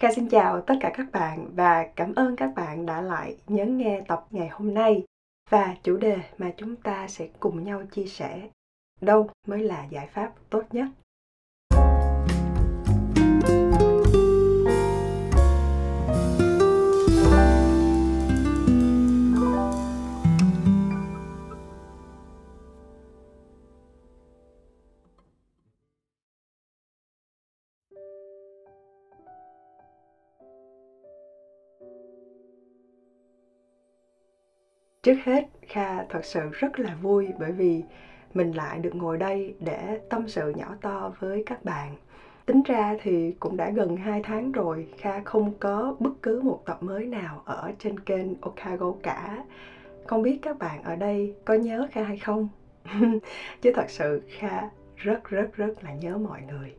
Kha xin chào tất cả các bạn và cảm ơn các bạn đã lại nhấn nghe tập ngày hôm nay và chủ đề mà chúng ta sẽ cùng nhau chia sẻ đâu mới là giải pháp tốt nhất. Trước hết, kha thật sự rất là vui bởi vì mình lại được ngồi đây để tâm sự nhỏ to với các bạn. Tính ra thì cũng đã gần 2 tháng rồi, kha không có bất cứ một tập mới nào ở trên kênh okago cả. Không biết các bạn ở đây có nhớ kha hay không? Chứ thật sự kha rất rất rất là nhớ mọi người.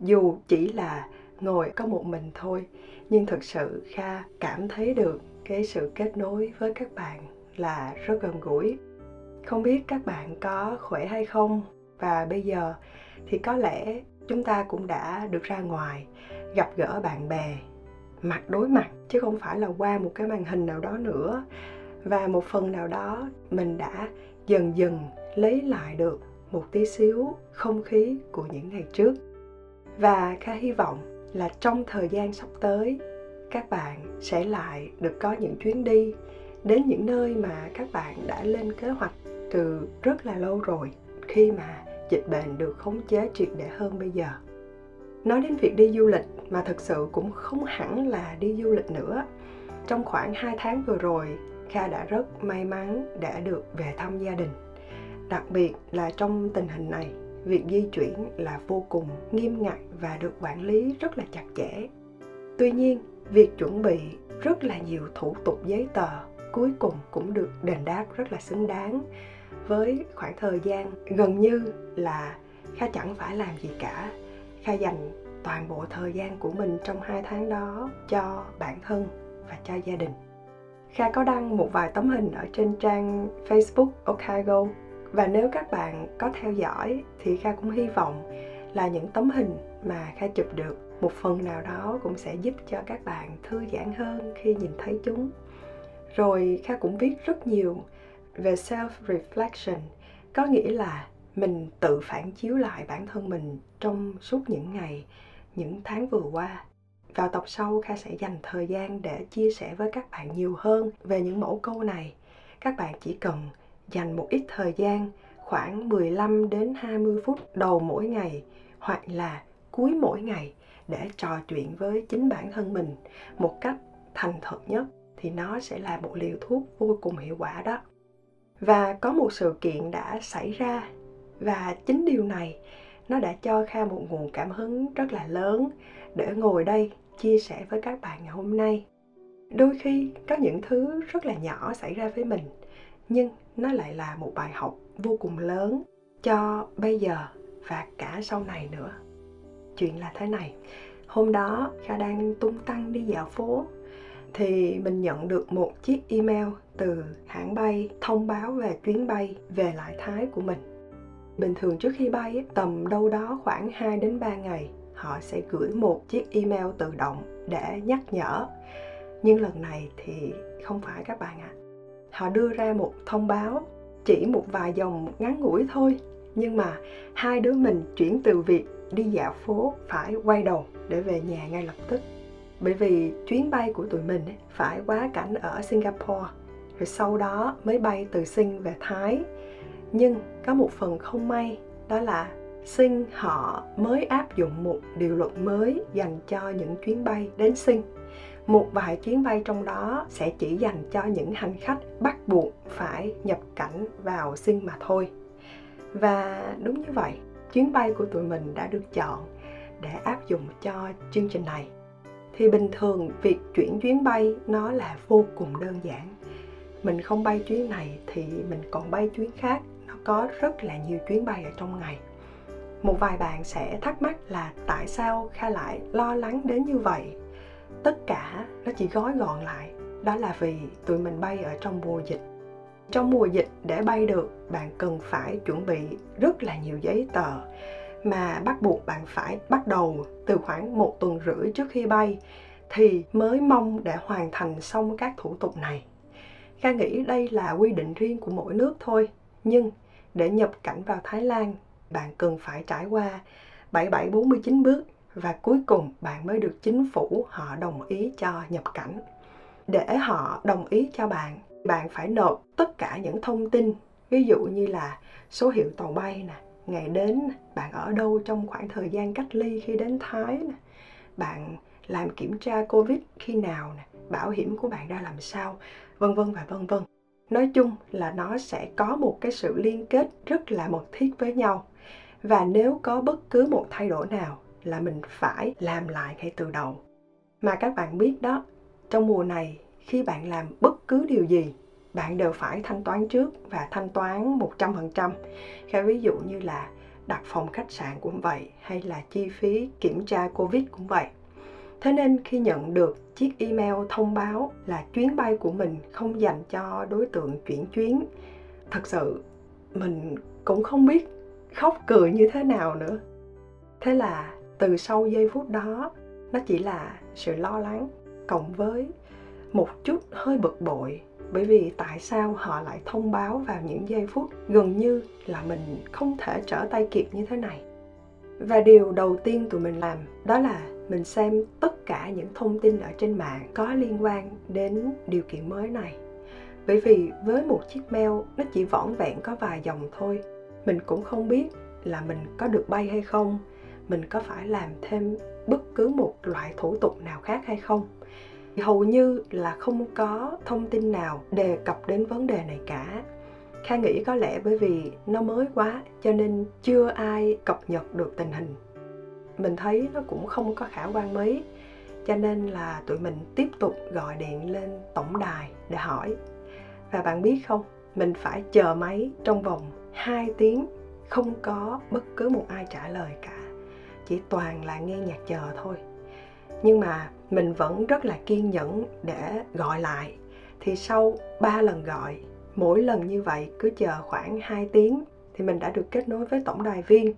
Dù chỉ là ngồi có một mình thôi, nhưng thật sự kha cảm thấy được cái sự kết nối với các bạn là rất gần gũi. Không biết các bạn có khỏe hay không? Và bây giờ thì có lẽ chúng ta cũng đã được ra ngoài, gặp gỡ bạn bè, mặt đối mặt, chứ không phải là qua một cái màn hình nào đó nữa. Và một phần nào đó, mình đã dần dần lấy lại được một tí xíu không khí của những ngày trước. Và kha hy vọng là trong thời gian sắp tới, các bạn sẽ lại được có những chuyến đi đến những nơi mà các bạn đã lên kế hoạch từ rất là lâu rồi khi mà dịch bệnh được khống chế triệt để hơn bây giờ. Nói đến việc đi du lịch mà thực sự cũng không hẳn là đi du lịch nữa. Trong khoảng 2 tháng vừa rồi, kha đã rất may mắn để được về thăm gia đình. Đặc biệt là trong tình hình này, việc di chuyển là vô cùng nghiêm ngặt và được quản lý rất là chặt chẽ. Tuy nhiên, việc chuẩn bị rất là nhiều thủ tục giấy tờ cuối cùng cũng được đền đáp rất là xứng đáng với khoảng thời gian gần như là kha chẳng phải làm gì cả. Kha dành toàn bộ thời gian của mình trong hai tháng đó cho bản thân và cho gia đình. Kha có đăng một vài tấm hình ở trên trang facebook okago và nếu các bạn có theo dõi thì kha cũng hy vọng là những tấm hình mà kha chụp được một phần nào đó cũng sẽ giúp cho các bạn thư giãn hơn khi nhìn thấy chúng rồi kha cũng viết rất nhiều về self reflection có nghĩa là mình tự phản chiếu lại bản thân mình trong suốt những ngày, những tháng vừa qua. Vào tập sau, kha sẽ dành thời gian để chia sẻ với các bạn nhiều hơn về những mẫu câu này. Các bạn chỉ cần dành một ít thời gian, khoảng 15 đến 20 phút đầu mỗi ngày, hoặc là cuối mỗi ngày để trò chuyện với chính bản thân mình một cách thành thật nhất thì nó sẽ là một liều thuốc vô cùng hiệu quả đó. Và có một sự kiện đã xảy ra, và chính điều này nó đã cho kha một nguồn cảm hứng rất là lớn để ngồi đây chia sẻ với các bạn ngày hôm nay. Đôi khi có những thứ rất là nhỏ xảy ra với mình, nhưng nó lại là một bài học vô cùng lớn cho bây giờ và cả sau này nữa. Chuyện là thế này, hôm đó kha đang tung tăng đi dạo phố thì mình nhận được một chiếc email từ hãng bay thông báo về chuyến bay về lại Thái của mình. Bình thường trước khi bay tầm đâu đó khoảng 2 đến 3 ngày, họ sẽ gửi một chiếc email tự động để nhắc nhở. Nhưng lần này thì không phải các bạn ạ. À. Họ đưa ra một thông báo, chỉ một vài dòng ngắn ngủi thôi, nhưng mà hai đứa mình chuyển từ việc đi dạo phố phải quay đầu để về nhà ngay lập tức bởi vì chuyến bay của tụi mình phải quá cảnh ở Singapore, rồi sau đó mới bay từ Sing về Thái. Nhưng có một phần không may, đó là Sing họ mới áp dụng một điều luật mới dành cho những chuyến bay đến Sing. Một vài chuyến bay trong đó sẽ chỉ dành cho những hành khách bắt buộc phải nhập cảnh vào Sing mà thôi. Và đúng như vậy, chuyến bay của tụi mình đã được chọn để áp dụng cho chương trình này thì bình thường việc chuyển chuyến bay nó là vô cùng đơn giản. Mình không bay chuyến này thì mình còn bay chuyến khác. Nó có rất là nhiều chuyến bay ở trong ngày. Một vài bạn sẽ thắc mắc là tại sao kha lại lo lắng đến như vậy? Tất cả nó chỉ gói gọn lại. Đó là vì tụi mình bay ở trong mùa dịch. Trong mùa dịch để bay được, bạn cần phải chuẩn bị rất là nhiều giấy tờ mà bắt buộc bạn phải bắt đầu từ khoảng một tuần rưỡi trước khi bay thì mới mong để hoàn thành xong các thủ tục này. Kha nghĩ đây là quy định riêng của mỗi nước thôi, nhưng để nhập cảnh vào Thái Lan, bạn cần phải trải qua 7749 bước và cuối cùng bạn mới được chính phủ họ đồng ý cho nhập cảnh. Để họ đồng ý cho bạn, bạn phải nộp tất cả những thông tin, ví dụ như là số hiệu tàu bay nè, ngày đến, bạn ở đâu trong khoảng thời gian cách ly khi đến Thái nè, bạn làm kiểm tra Covid khi nào nè, bảo hiểm của bạn ra làm sao, vân vân và vân vân. Nói chung là nó sẽ có một cái sự liên kết rất là mật thiết với nhau. Và nếu có bất cứ một thay đổi nào là mình phải làm lại ngay từ đầu. Mà các bạn biết đó, trong mùa này khi bạn làm bất cứ điều gì, bạn đều phải thanh toán trước và thanh toán 100%. Cái ví dụ như là đặt phòng khách sạn cũng vậy hay là chi phí kiểm tra Covid cũng vậy. Thế nên khi nhận được chiếc email thông báo là chuyến bay của mình không dành cho đối tượng chuyển chuyến, thật sự mình cũng không biết khóc cười như thế nào nữa. Thế là từ sau giây phút đó, nó chỉ là sự lo lắng cộng với một chút hơi bực bội bởi vì tại sao họ lại thông báo vào những giây phút gần như là mình không thể trở tay kịp như thế này? Và điều đầu tiên tụi mình làm đó là mình xem tất cả những thông tin ở trên mạng có liên quan đến điều kiện mới này. Bởi vì với một chiếc mail, nó chỉ vỏn vẹn có vài dòng thôi. Mình cũng không biết là mình có được bay hay không, mình có phải làm thêm bất cứ một loại thủ tục nào khác hay không hầu như là không có thông tin nào đề cập đến vấn đề này cả Kha nghĩ có lẽ bởi vì nó mới quá cho nên chưa ai cập nhật được tình hình. Mình thấy nó cũng không có khả quan mấy cho nên là tụi mình tiếp tục gọi điện lên tổng đài để hỏi. Và bạn biết không, mình phải chờ máy trong vòng 2 tiếng không có bất cứ một ai trả lời cả. Chỉ toàn là nghe nhạc chờ thôi. Nhưng mà mình vẫn rất là kiên nhẫn để gọi lại. Thì sau 3 lần gọi, mỗi lần như vậy cứ chờ khoảng 2 tiếng thì mình đã được kết nối với tổng đài viên.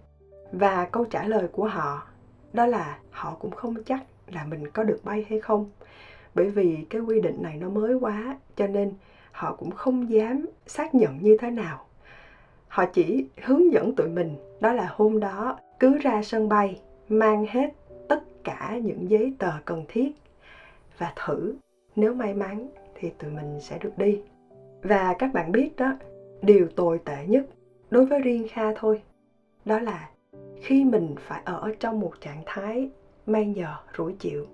Và câu trả lời của họ, đó là họ cũng không chắc là mình có được bay hay không. Bởi vì cái quy định này nó mới quá, cho nên họ cũng không dám xác nhận như thế nào. Họ chỉ hướng dẫn tụi mình, đó là hôm đó cứ ra sân bay, mang hết cả những giấy tờ cần thiết. Và thử, nếu may mắn thì tụi mình sẽ được đi. Và các bạn biết đó, điều tồi tệ nhất đối với riêng kha thôi, đó là khi mình phải ở trong một trạng thái mang nhờ rủi chịu,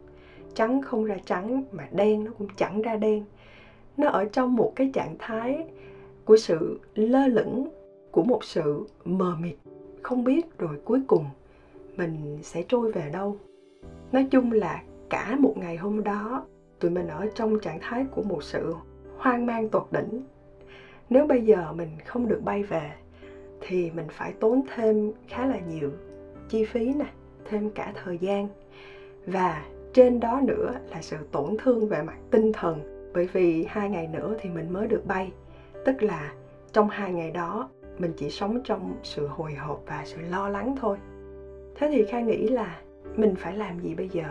trắng không ra trắng mà đen nó cũng chẳng ra đen. Nó ở trong một cái trạng thái của sự lơ lửng, của một sự mờ mịt, không biết rồi cuối cùng mình sẽ trôi về đâu nói chung là cả một ngày hôm đó, tụi mình ở trong trạng thái của một sự hoang mang tột đỉnh. Nếu bây giờ mình không được bay về, thì mình phải tốn thêm khá là nhiều chi phí nè, thêm cả thời gian. Và trên đó nữa là sự tổn thương về mặt tinh thần, bởi vì hai ngày nữa thì mình mới được bay. Tức là trong hai ngày đó, mình chỉ sống trong sự hồi hộp và sự lo lắng thôi. Thế thì khai nghĩ là mình phải làm gì bây giờ?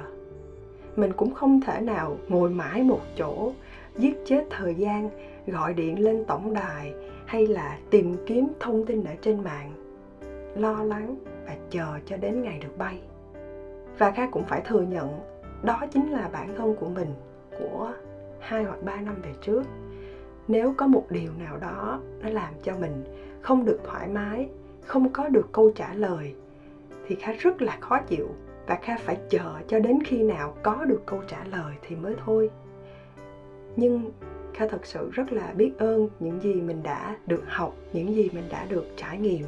Mình cũng không thể nào ngồi mãi một chỗ, giết chết thời gian, gọi điện lên tổng đài hay là tìm kiếm thông tin ở trên mạng, lo lắng và chờ cho đến ngày được bay. Và kha cũng phải thừa nhận, đó chính là bản thân của mình, của hai hoặc ba năm về trước. Nếu có một điều nào đó nó làm cho mình không được thoải mái, không có được câu trả lời, thì kha rất là khó chịu và kha phải chờ cho đến khi nào có được câu trả lời thì mới thôi. Nhưng kha thật sự rất là biết ơn những gì mình đã được học, những gì mình đã được trải nghiệm,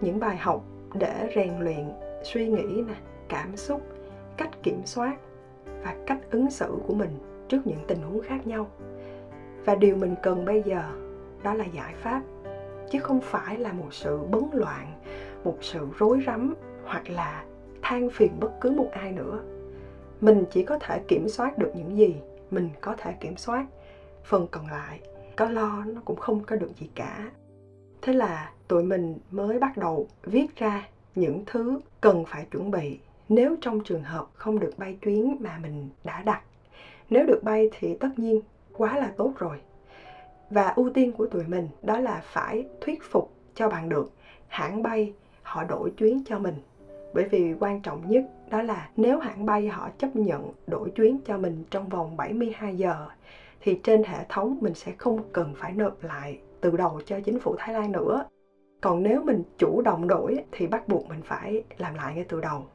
những bài học để rèn luyện suy nghĩ nè, cảm xúc, cách kiểm soát và cách ứng xử của mình trước những tình huống khác nhau. Và điều mình cần bây giờ đó là giải pháp, chứ không phải là một sự bấn loạn, một sự rối rắm hoặc là than phiền bất cứ một ai nữa. Mình chỉ có thể kiểm soát được những gì mình có thể kiểm soát. Phần còn lại, có lo nó cũng không có được gì cả. Thế là tụi mình mới bắt đầu viết ra những thứ cần phải chuẩn bị nếu trong trường hợp không được bay chuyến mà mình đã đặt. Nếu được bay thì tất nhiên quá là tốt rồi. Và ưu tiên của tụi mình đó là phải thuyết phục cho bằng được hãng bay họ đổi chuyến cho mình bởi vì quan trọng nhất đó là nếu hãng bay họ chấp nhận đổi chuyến cho mình trong vòng 72 giờ thì trên hệ thống mình sẽ không cần phải nộp lại từ đầu cho chính phủ Thái Lan nữa. Còn nếu mình chủ động đổi thì bắt buộc mình phải làm lại ngay từ đầu.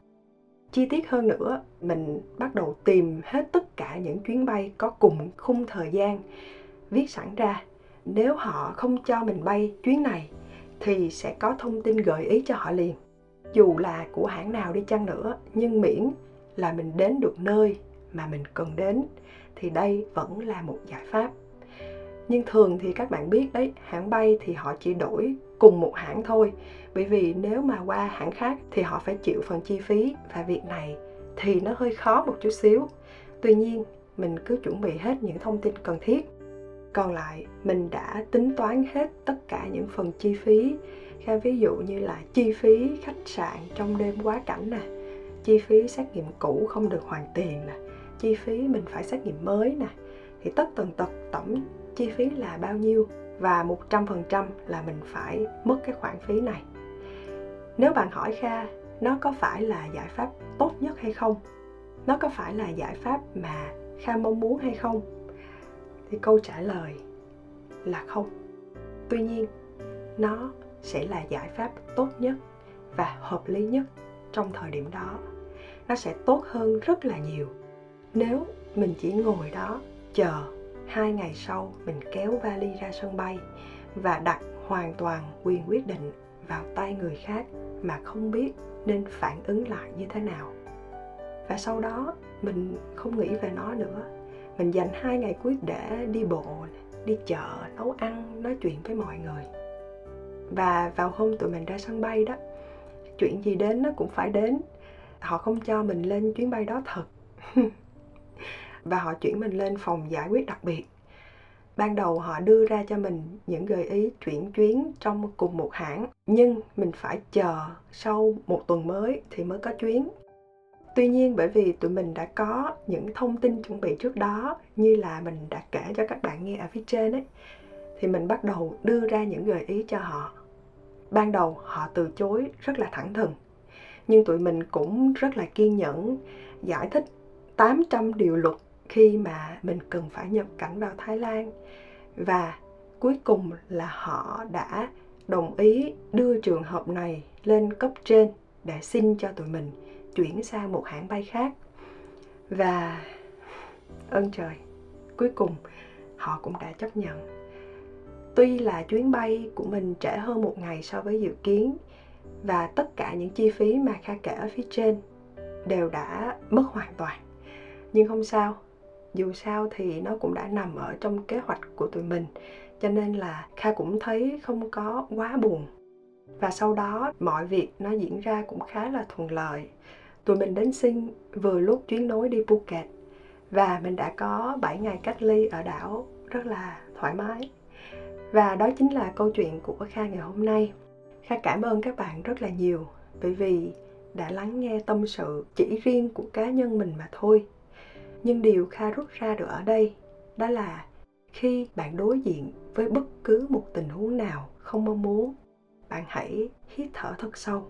Chi tiết hơn nữa, mình bắt đầu tìm hết tất cả những chuyến bay có cùng khung thời gian viết sẵn ra. Nếu họ không cho mình bay chuyến này thì sẽ có thông tin gợi ý cho họ liền dù là của hãng nào đi chăng nữa, nhưng miễn là mình đến được nơi mà mình cần đến, thì đây vẫn là một giải pháp. Nhưng thường thì các bạn biết đấy, hãng bay thì họ chỉ đổi cùng một hãng thôi. Bởi vì nếu mà qua hãng khác thì họ phải chịu phần chi phí và việc này thì nó hơi khó một chút xíu. Tuy nhiên, mình cứ chuẩn bị hết những thông tin cần thiết. Còn lại, mình đã tính toán hết tất cả những phần chi phí Kha ví dụ như là chi phí khách sạn trong đêm quá cảnh nè chi phí xét nghiệm cũ không được hoàn tiền nè chi phí mình phải xét nghiệm mới nè thì tất tần tật tổng chi phí là bao nhiêu và 100% là mình phải mất cái khoản phí này. Nếu bạn hỏi Kha, nó có phải là giải pháp tốt nhất hay không? Nó có phải là giải pháp mà Kha mong muốn hay không? Thì câu trả lời là không. Tuy nhiên, nó sẽ là giải pháp tốt nhất và hợp lý nhất trong thời điểm đó. Nó sẽ tốt hơn rất là nhiều. Nếu mình chỉ ngồi đó chờ hai ngày sau mình kéo vali ra sân bay và đặt hoàn toàn quyền quyết định vào tay người khác mà không biết nên phản ứng lại như thế nào. Và sau đó mình không nghĩ về nó nữa. Mình dành hai ngày cuối để đi bộ, đi chợ, nấu ăn, nói chuyện với mọi người và vào hôm tụi mình ra sân bay đó, chuyện gì đến nó cũng phải đến. Họ không cho mình lên chuyến bay đó thật. Và họ chuyển mình lên phòng giải quyết đặc biệt. Ban đầu họ đưa ra cho mình những gợi ý chuyển chuyến trong cùng một hãng, nhưng mình phải chờ sau một tuần mới thì mới có chuyến. Tuy nhiên bởi vì tụi mình đã có những thông tin chuẩn bị trước đó, như là mình đã kể cho các bạn nghe ở phía trên ấy, thì mình bắt đầu đưa ra những gợi ý cho họ ban đầu họ từ chối rất là thẳng thừng, nhưng tụi mình cũng rất là kiên nhẫn giải thích 800 điều luật khi mà mình cần phải nhập cảnh vào Thái Lan. Và cuối cùng là họ đã đồng ý đưa trường hợp này lên cấp trên để xin cho tụi mình chuyển sang một hãng bay khác. Và, ơn trời, cuối cùng họ cũng đã chấp nhận tuy là chuyến bay của mình trễ hơn một ngày so với dự kiến, và tất cả những chi phí mà kha kể ở phía trên đều đã mất hoàn toàn. Nhưng không sao, dù sao thì nó cũng đã nằm ở trong kế hoạch của tụi mình, cho nên là kha cũng thấy không có quá buồn. Và sau đó, mọi việc nó diễn ra cũng khá là thuận lợi. Tụi mình đến sinh vừa lúc chuyến nối đi Phuket, và mình đã có 7 ngày cách ly ở đảo rất là thoải mái và đó chính là câu chuyện của Kha ngày hôm nay. Kha cảm ơn các bạn rất là nhiều bởi vì đã lắng nghe tâm sự chỉ riêng của cá nhân mình mà thôi. Nhưng điều Kha rút ra được ở đây đó là khi bạn đối diện với bất cứ một tình huống nào không mong muốn, bạn hãy hít thở thật sâu.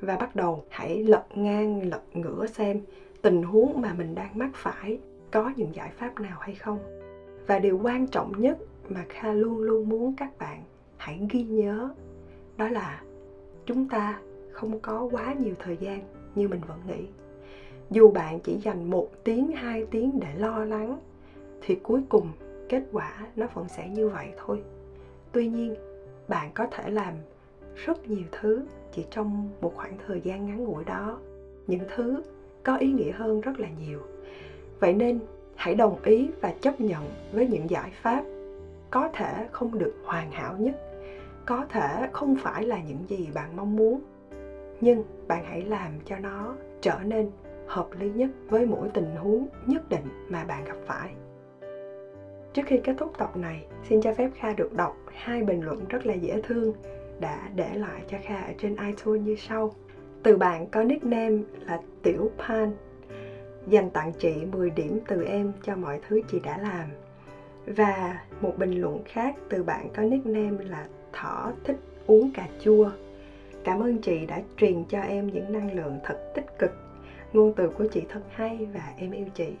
Và bắt đầu hãy lật ngang lật ngửa xem tình huống mà mình đang mắc phải có những giải pháp nào hay không? Và điều quan trọng nhất mà kha luôn luôn muốn các bạn hãy ghi nhớ, đó là chúng ta không có quá nhiều thời gian như mình vẫn nghĩ. Dù bạn chỉ dành một tiếng, hai tiếng để lo lắng, thì cuối cùng kết quả nó vẫn sẽ như vậy thôi. Tuy nhiên, bạn có thể làm rất nhiều thứ chỉ trong một khoảng thời gian ngắn ngủi đó. Những thứ có ý nghĩa hơn rất là nhiều vậy nên hãy đồng ý và chấp nhận với những giải pháp có thể không được hoàn hảo nhất có thể không phải là những gì bạn mong muốn nhưng bạn hãy làm cho nó trở nên hợp lý nhất với mỗi tình huống nhất định mà bạn gặp phải Trước khi kết thúc tập này, xin cho phép Kha được đọc hai bình luận rất là dễ thương đã để lại cho Kha ở trên iTunes như sau. Từ bạn có nickname là Tiểu Pan. Dành tặng chị 10 điểm từ em cho mọi thứ chị đã làm. Và một bình luận khác từ bạn có nickname là Thỏ thích uống cà chua. Cảm ơn chị đã truyền cho em những năng lượng thật tích cực. Ngôn từ của chị thật hay và em yêu chị.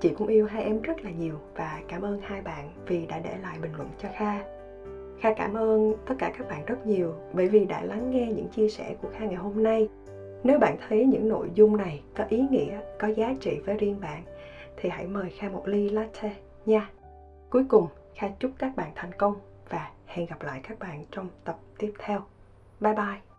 Chị cũng yêu hai em rất là nhiều và cảm ơn hai bạn vì đã để lại bình luận cho Kha. Kha cảm ơn tất cả các bạn rất nhiều bởi vì đã lắng nghe những chia sẻ của Kha ngày hôm nay. Nếu bạn thấy những nội dung này có ý nghĩa, có giá trị với riêng bạn thì hãy mời Kha một ly latte nha. Cuối cùng, Kha chúc các bạn thành công và hẹn gặp lại các bạn trong tập tiếp theo. Bye bye!